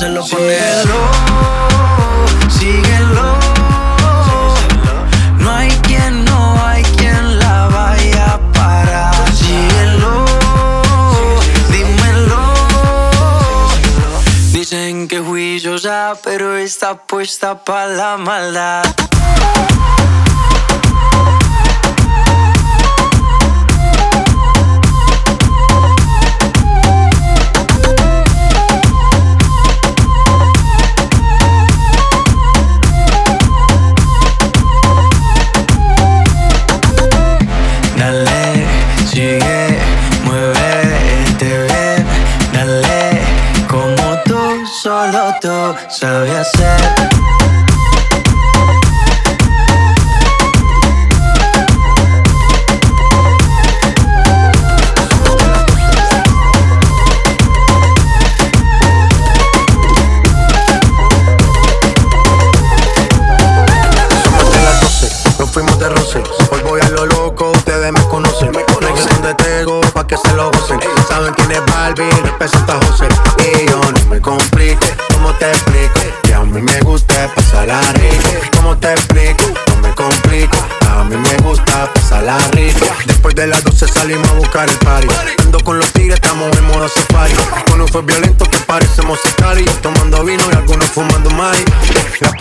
se lo pone. Síguelo, síguelo. No hay quien, no hay quien la vaya a parar. Síguelo, dímelo. Dicen que juiciosa, pero está puesta para la maldad.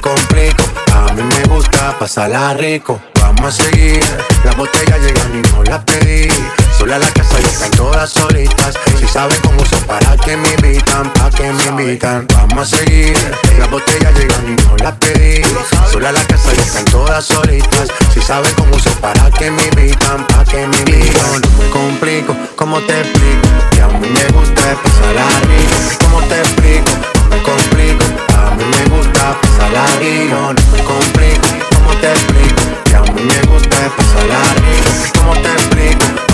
Complico. A mí me gusta pasarla rico. Vamos a seguir, las botellas llegan y no las pedí. Sola la casa están todas solitas. Si saben cómo son, para que me invitan, para que me invitan. Vamos a seguir, las botellas llegan y no las pedí. Sola la casa están todas solitas. Si saben cómo son, para que me invitan, para que me invitan. No me complico, ¿cómo te explico? Que a mí me gusta pasarla rico. ¿Cómo te explico? No me complico, a mí me gusta pasarla rico. No me complico, ¿cómo te explico? Que a mí me gusta pasarla rico. ¿Cómo te explico?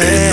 hacer.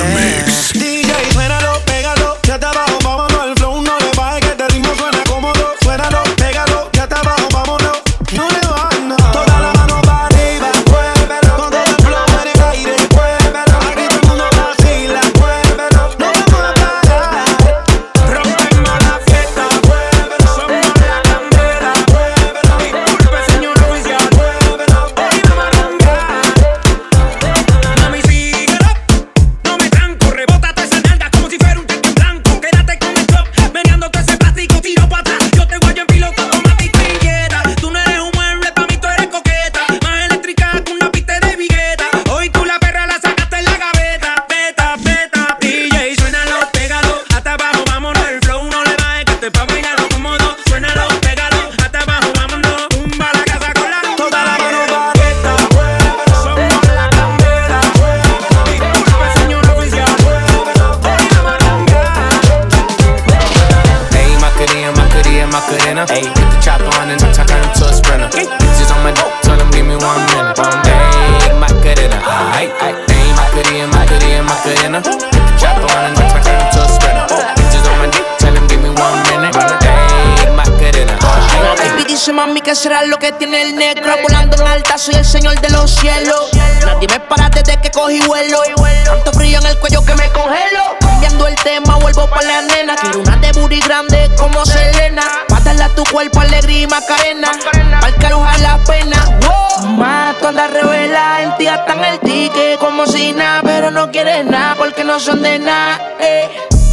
Son de nada. Eh.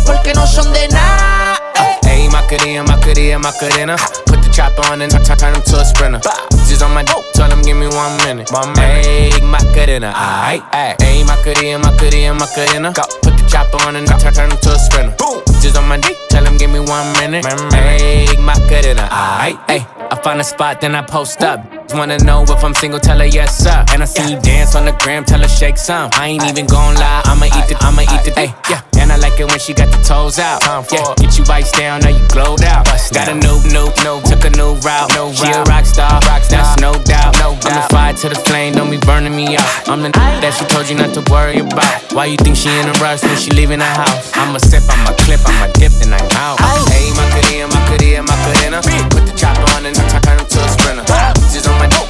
Porque no son de nada. Eh. Ayy, Macarena, Macarena, Macarena. Put the chopper on and I turn him to a sprinter. Just on my dope, tell him give me one minute. One minute. Ayy, Macarena, aight. Ayy, Macarena, Macarena, Macarena. Go. Put the chopper on and I turn him to a sprinter. Just on my dick, tell him give me one minute. Ayy, Macarena, aight. Ayy, I find a spot, then I post up. Wanna know if I'm single, tell her yes, sir. And I see you dance on the gram, tell her shake some. I ain't even gon' lie, I'ma eat it, I'ma eat it, ayy, yeah. And I like it when she got the toes out. Time for Yeah, get you ice down, now you glowed out. Got a new, new, new, took a new route. She a rock star, that's no doubt. I'm the fire to the flame, don't be burning me out. I'm the that she told you not to worry about. Why you think she in a rush when she leaving the house? I'ma sip, I'm a clip, I'm a dip, and I'm out. Hey, Macarena, Macarena, Macarena. Put the chopper on and I turn him to a sprinter. On my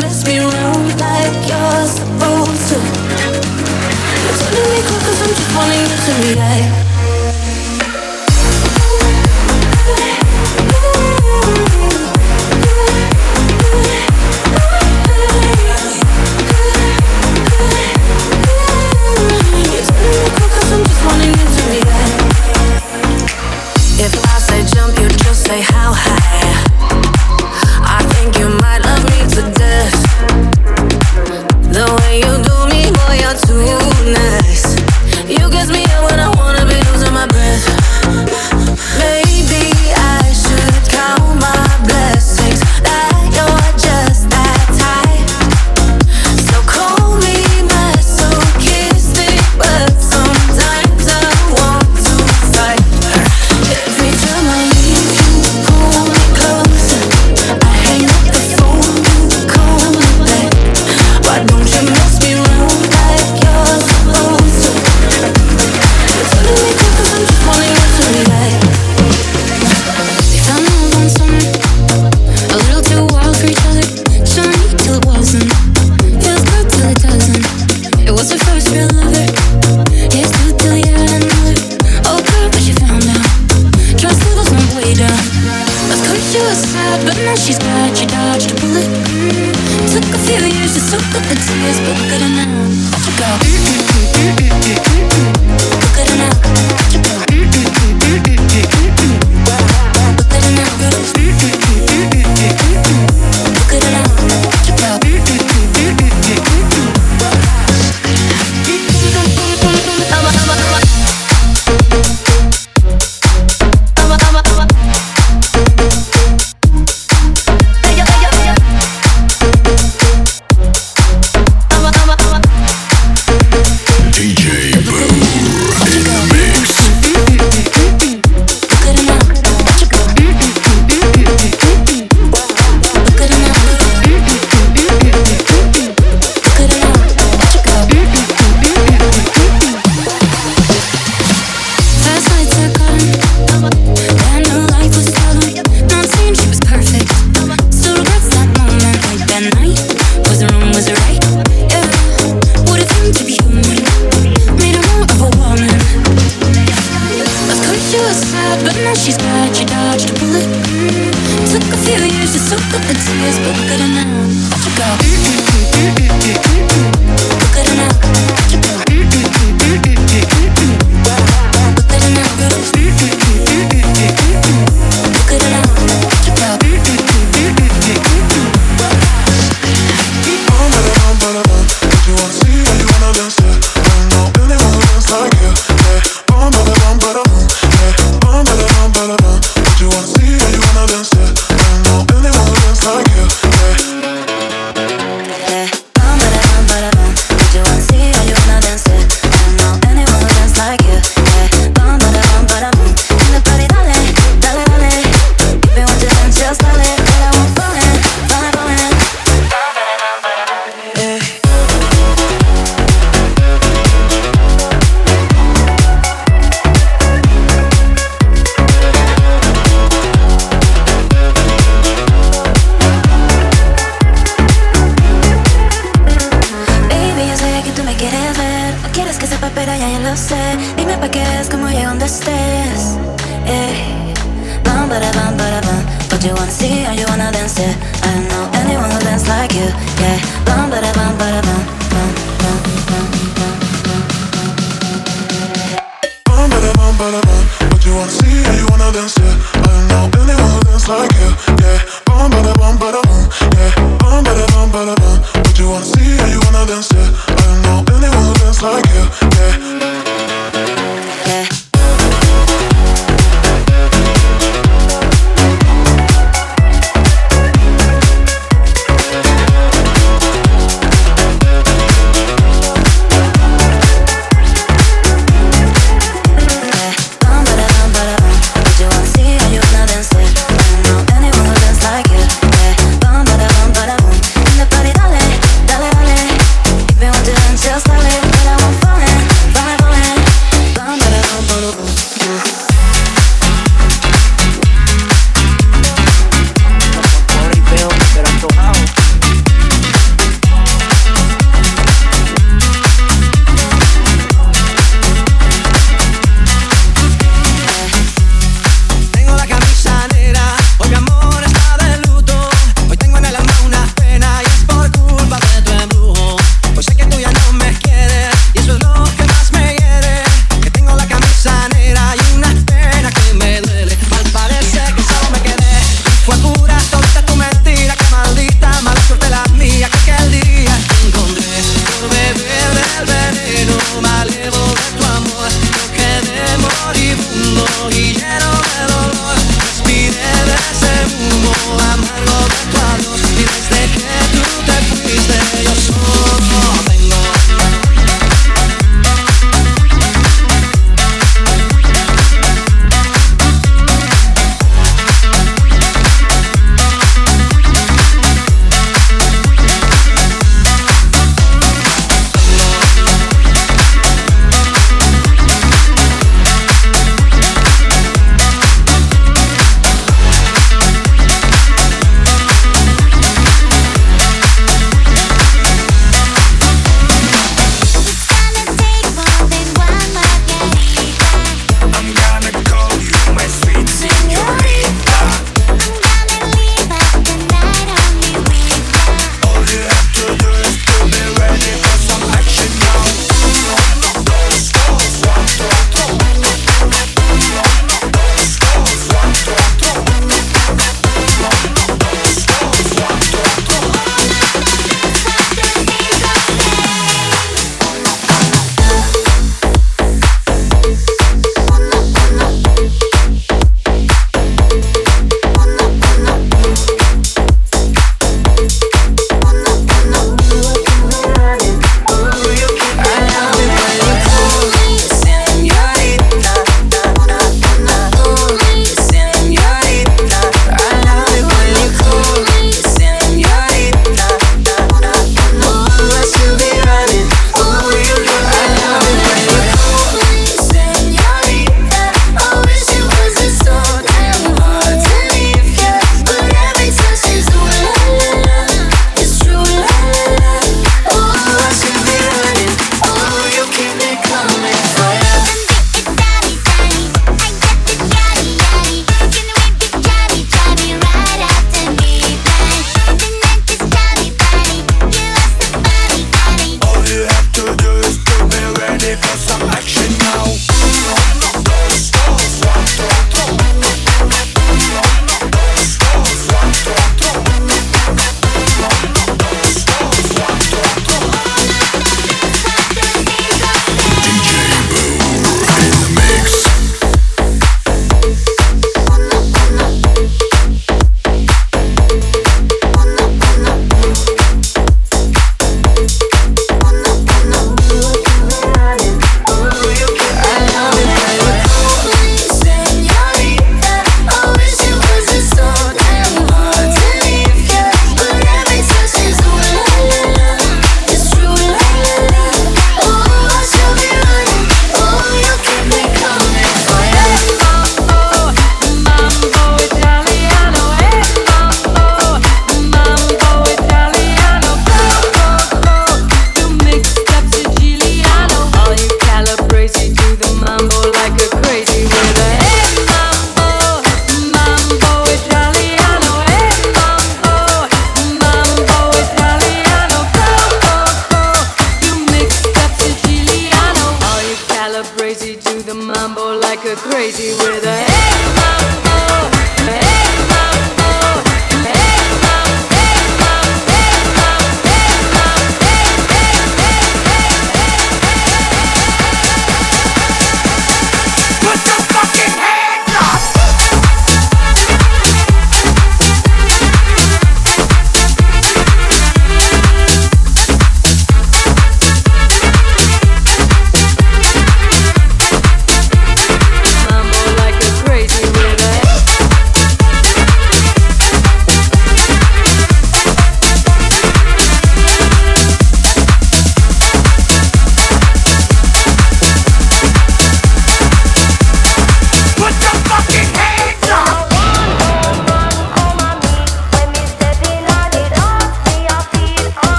mess me around like you're supposed to. You're turning me cold cause I'm just wanting you to be like.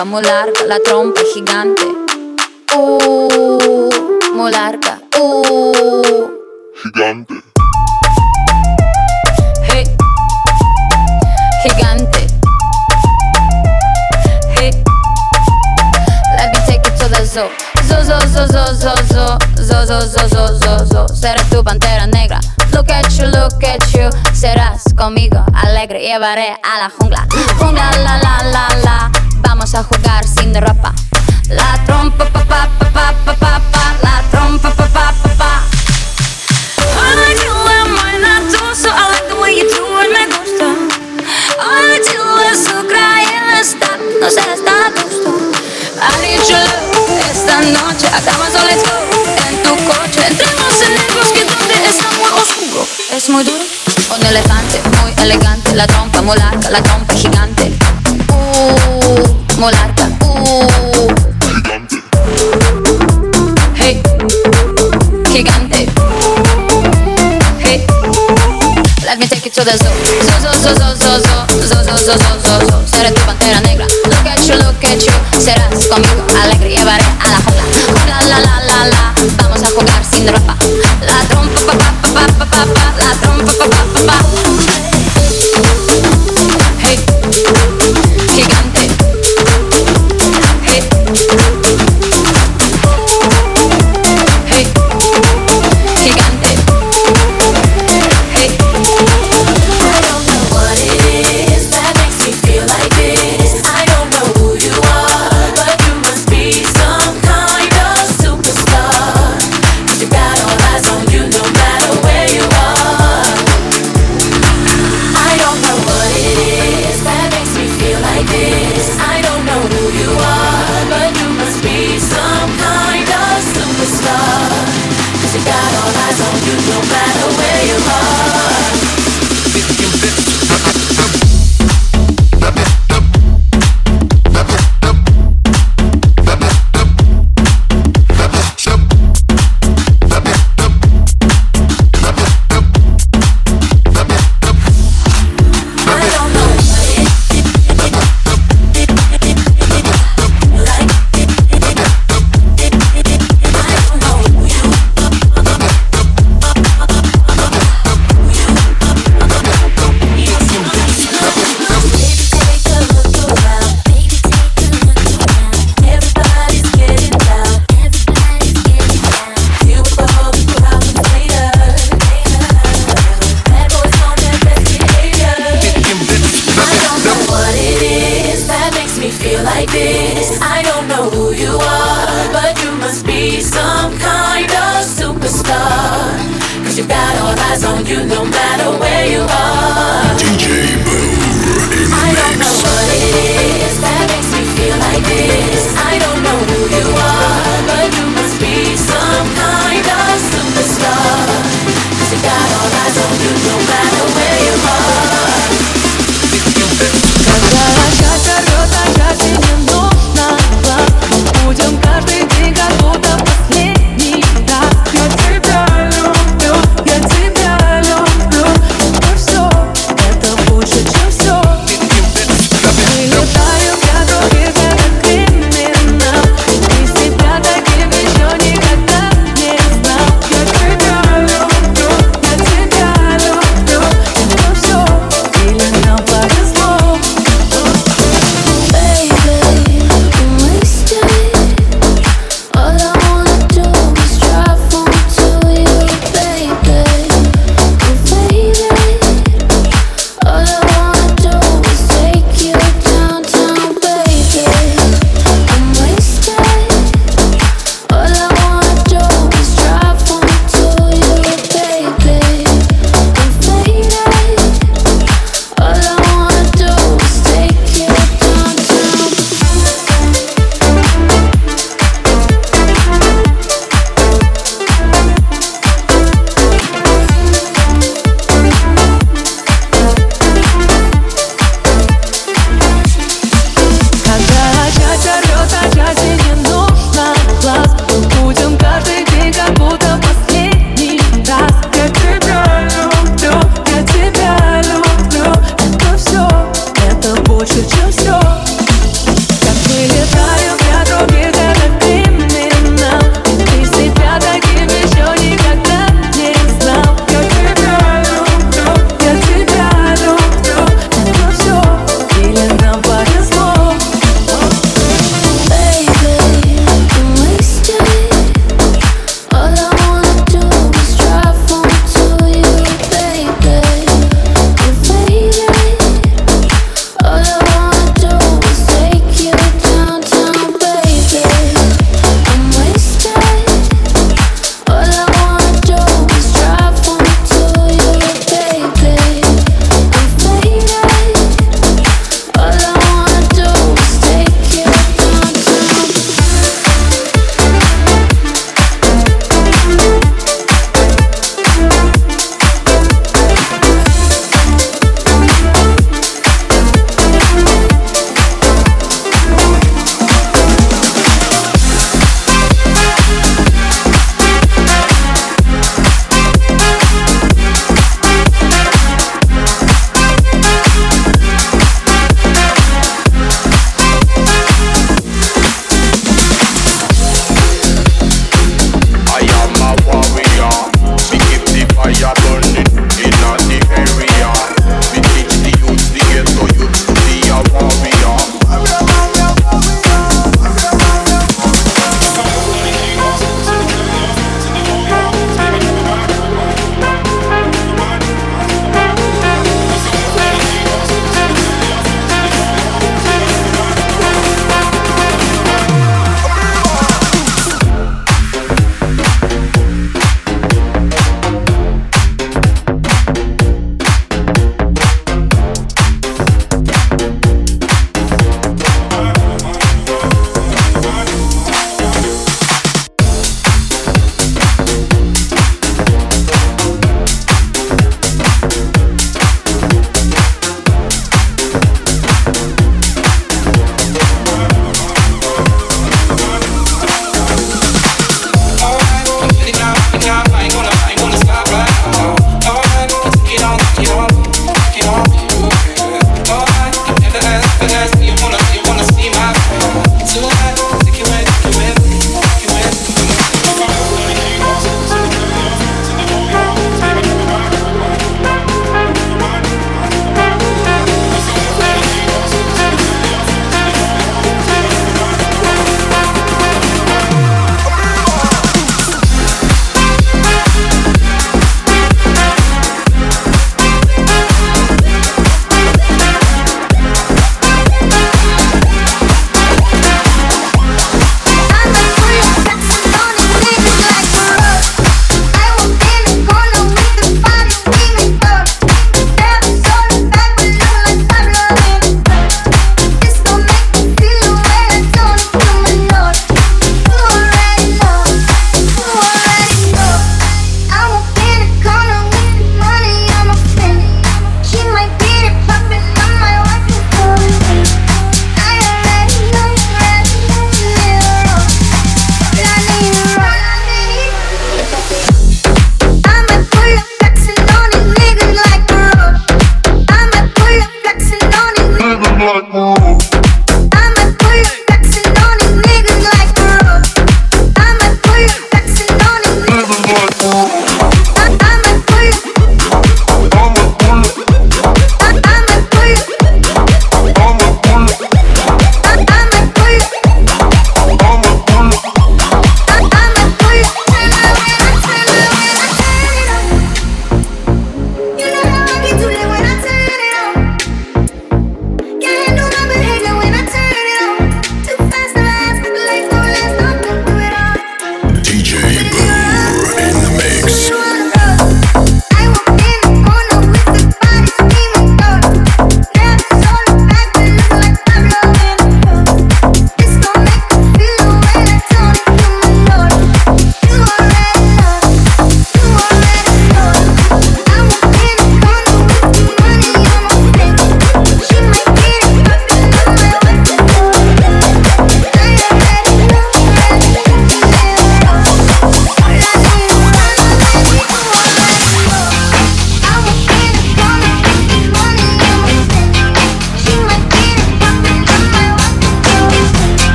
La trompa muy larga, la trompa gigante. Uh, muy larga. Uh. Gigante. Hey. Gigante. Hey. Let me take you to the zoo. Zoo, zoo, zoo, zoo, zoo, zoo. Zoo, zoo, zoo, zoo, zoo, zoo. Seré tu pantera negra. Look at you, look at you. Serás conmigo alegre. Llevaré a la jungla. Jungla, la, la, la, la. Vamos a jugar sin ropa. La trompa, pa, pa, pa, pa, pa, pa, pa. La trompa, pa, pa, pa, pa. It, me gusta. Ay, tú es su crayera, está, no sé, está a gusto. I need your love, esta noche acabamos, so let's go. En tu coche, entremos en el bosque donde está muy oscuro. Es muy duro. Un elefante muy elegante, la trompa muy la trompa gigante. Uh, larga. Uh. Hey, gigante. Hey, let me take you to the zoo. Zoo, zoo, zoo, zoo, zoo, zoo, zoo, zoo, zoo, zoo, zoo. Seré tu pantera negra. Look at you, look at you. Serás conmigo alegre, llevaré a la jungla. Jungla, la, la, la, la. Vamos a jugar sin ropa. La trompa, pa, pa, pa, pa, pa, pa, la trompa, pa, pa, pa, pa.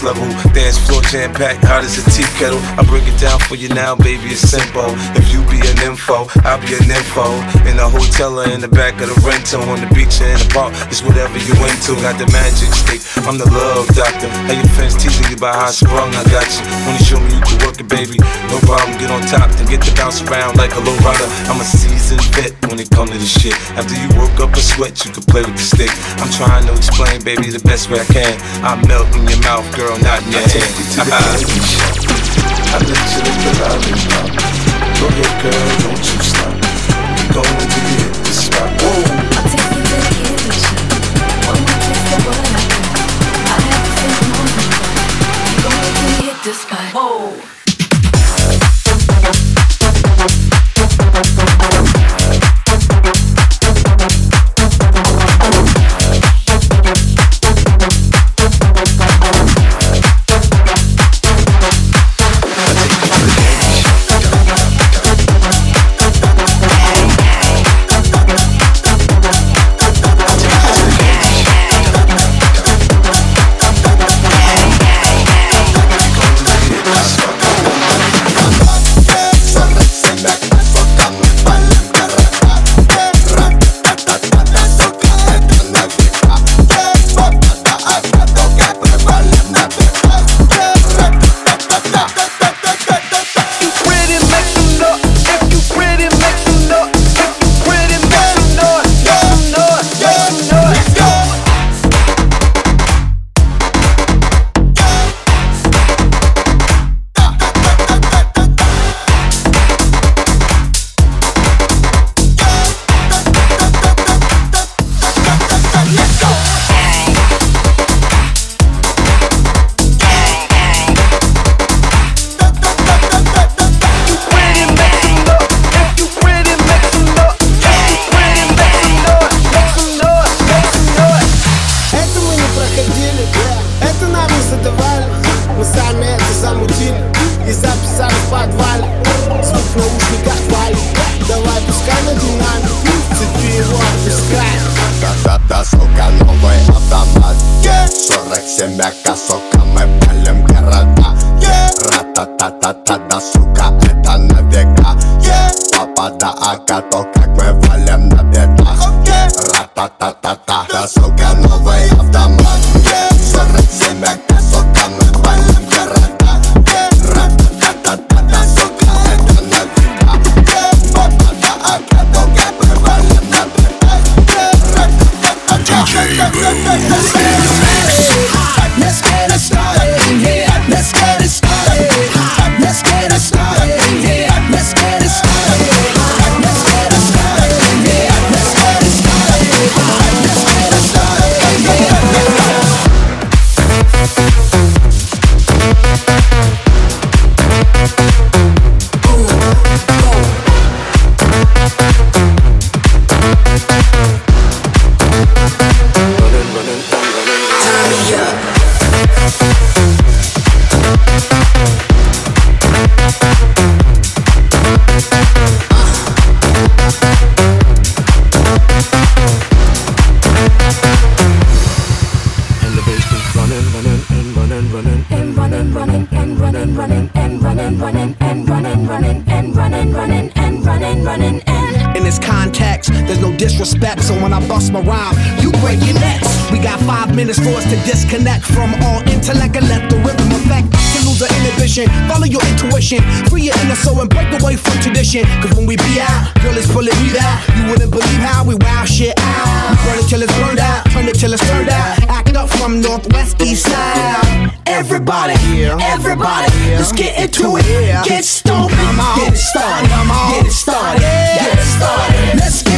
Next level. Jam packed, hot as a tea kettle. I break it down for you now, baby, it's simple. If you be an info, I'll be an info. In the hotel or in the back of the rental, on the beach or in the park, it's whatever you into. Got the magic stick, I'm the love doctor. How your friends teasing you about how sprung, I got you. When you show me you can work it, baby, no problem. Get on top, then get to bounce around like a low rider. I'm a seasoned vet when it come to this shit. After you work up a sweat, you can play with the stick. I'm trying to explain, baby, the best way I can. I melt in your mouth, girl, not in your hand to the edge. I let you the lolly drop. Go ahead, girl, don't you stop. We're going to hit the spot. Whoa. I take you to the. One more I. I have more the. Whoa. When I bust my rhyme, you break your necks. We got five minutes for us to disconnect from all intellect and let the rhythm affect to lose our inhibition. Follow your intuition, free your inner soul and break away from tradition. Cause when we be out, girl, it's pulling me out. You wouldn't believe how we wow shit out. We burn it till it's burned out, turn it till it's turned out. Act up from northwest east side. Everybody, everybody, let's get into it. Get stupid, get it started, get it started, get it started. Let's get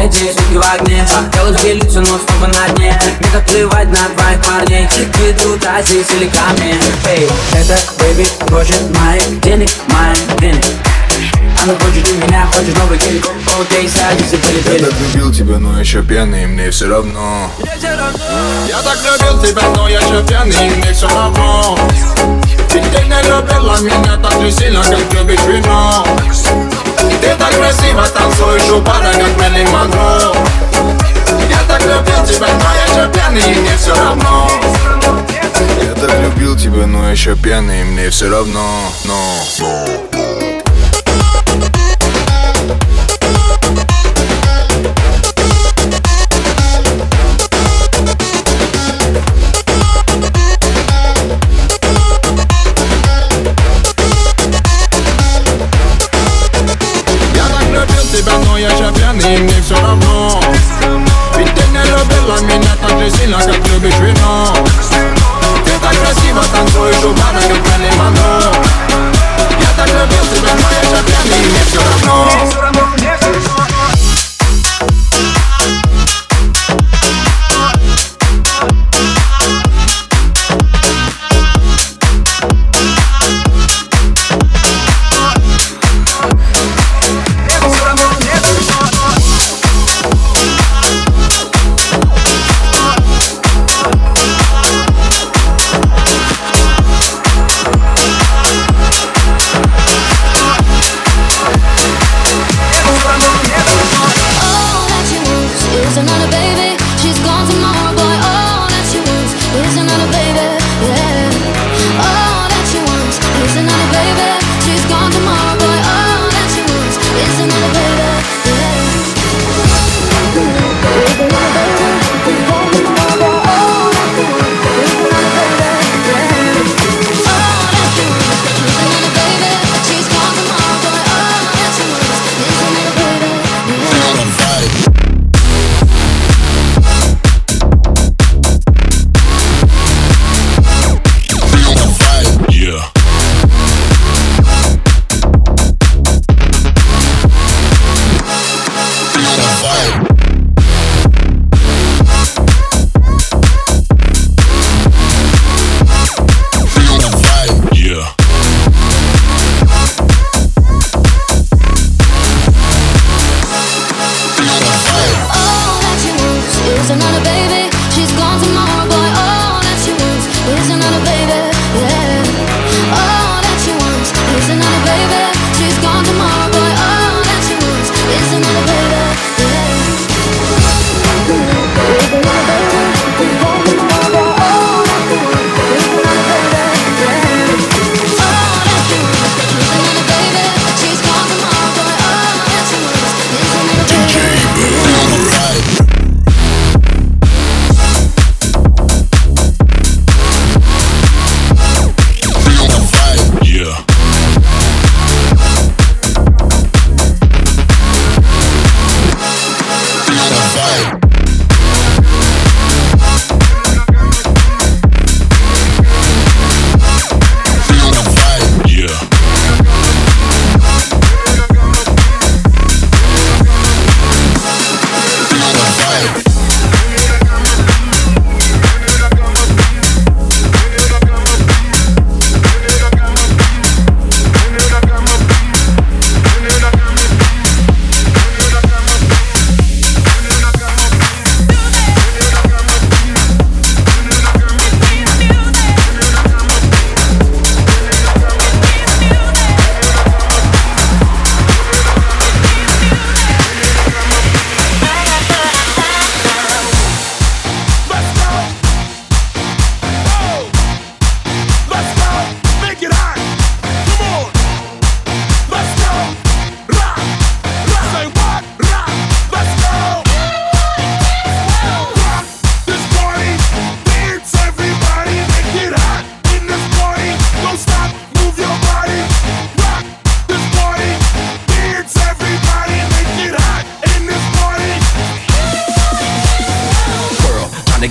эти сутки в огне Дело делится, но снова на дне. Не заплывать на твоих парней Ты тут азис или камни Эй, это бэйби хочет моих денег, моих денег. Она хочет у меня, хочет новый гелик Окей, садись и полетели Я так любил тебя, но еще пьяный, мне все равно. Я так любил тебя, но я еще пьяный, мне все равно. Ты не любила меня так же сильно, как любишь вино. Ты так красиво танцуешь у пара, как Мерлин Монро. Я так любил тебя, но я же пьяный, и мне все равно. Я так любил тебя, но еще пьяный, и мне все равно, но...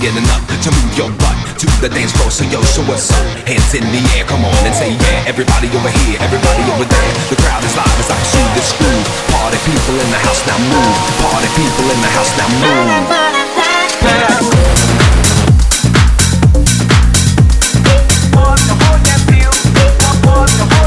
to move your butt to the dance floor. So yo, show us up. Hands in the air, come on and say yeah. Everybody over here, everybody over there. The crowd is live as I pursue this groove. Party people in the house now move. Party people in the house now move. Busting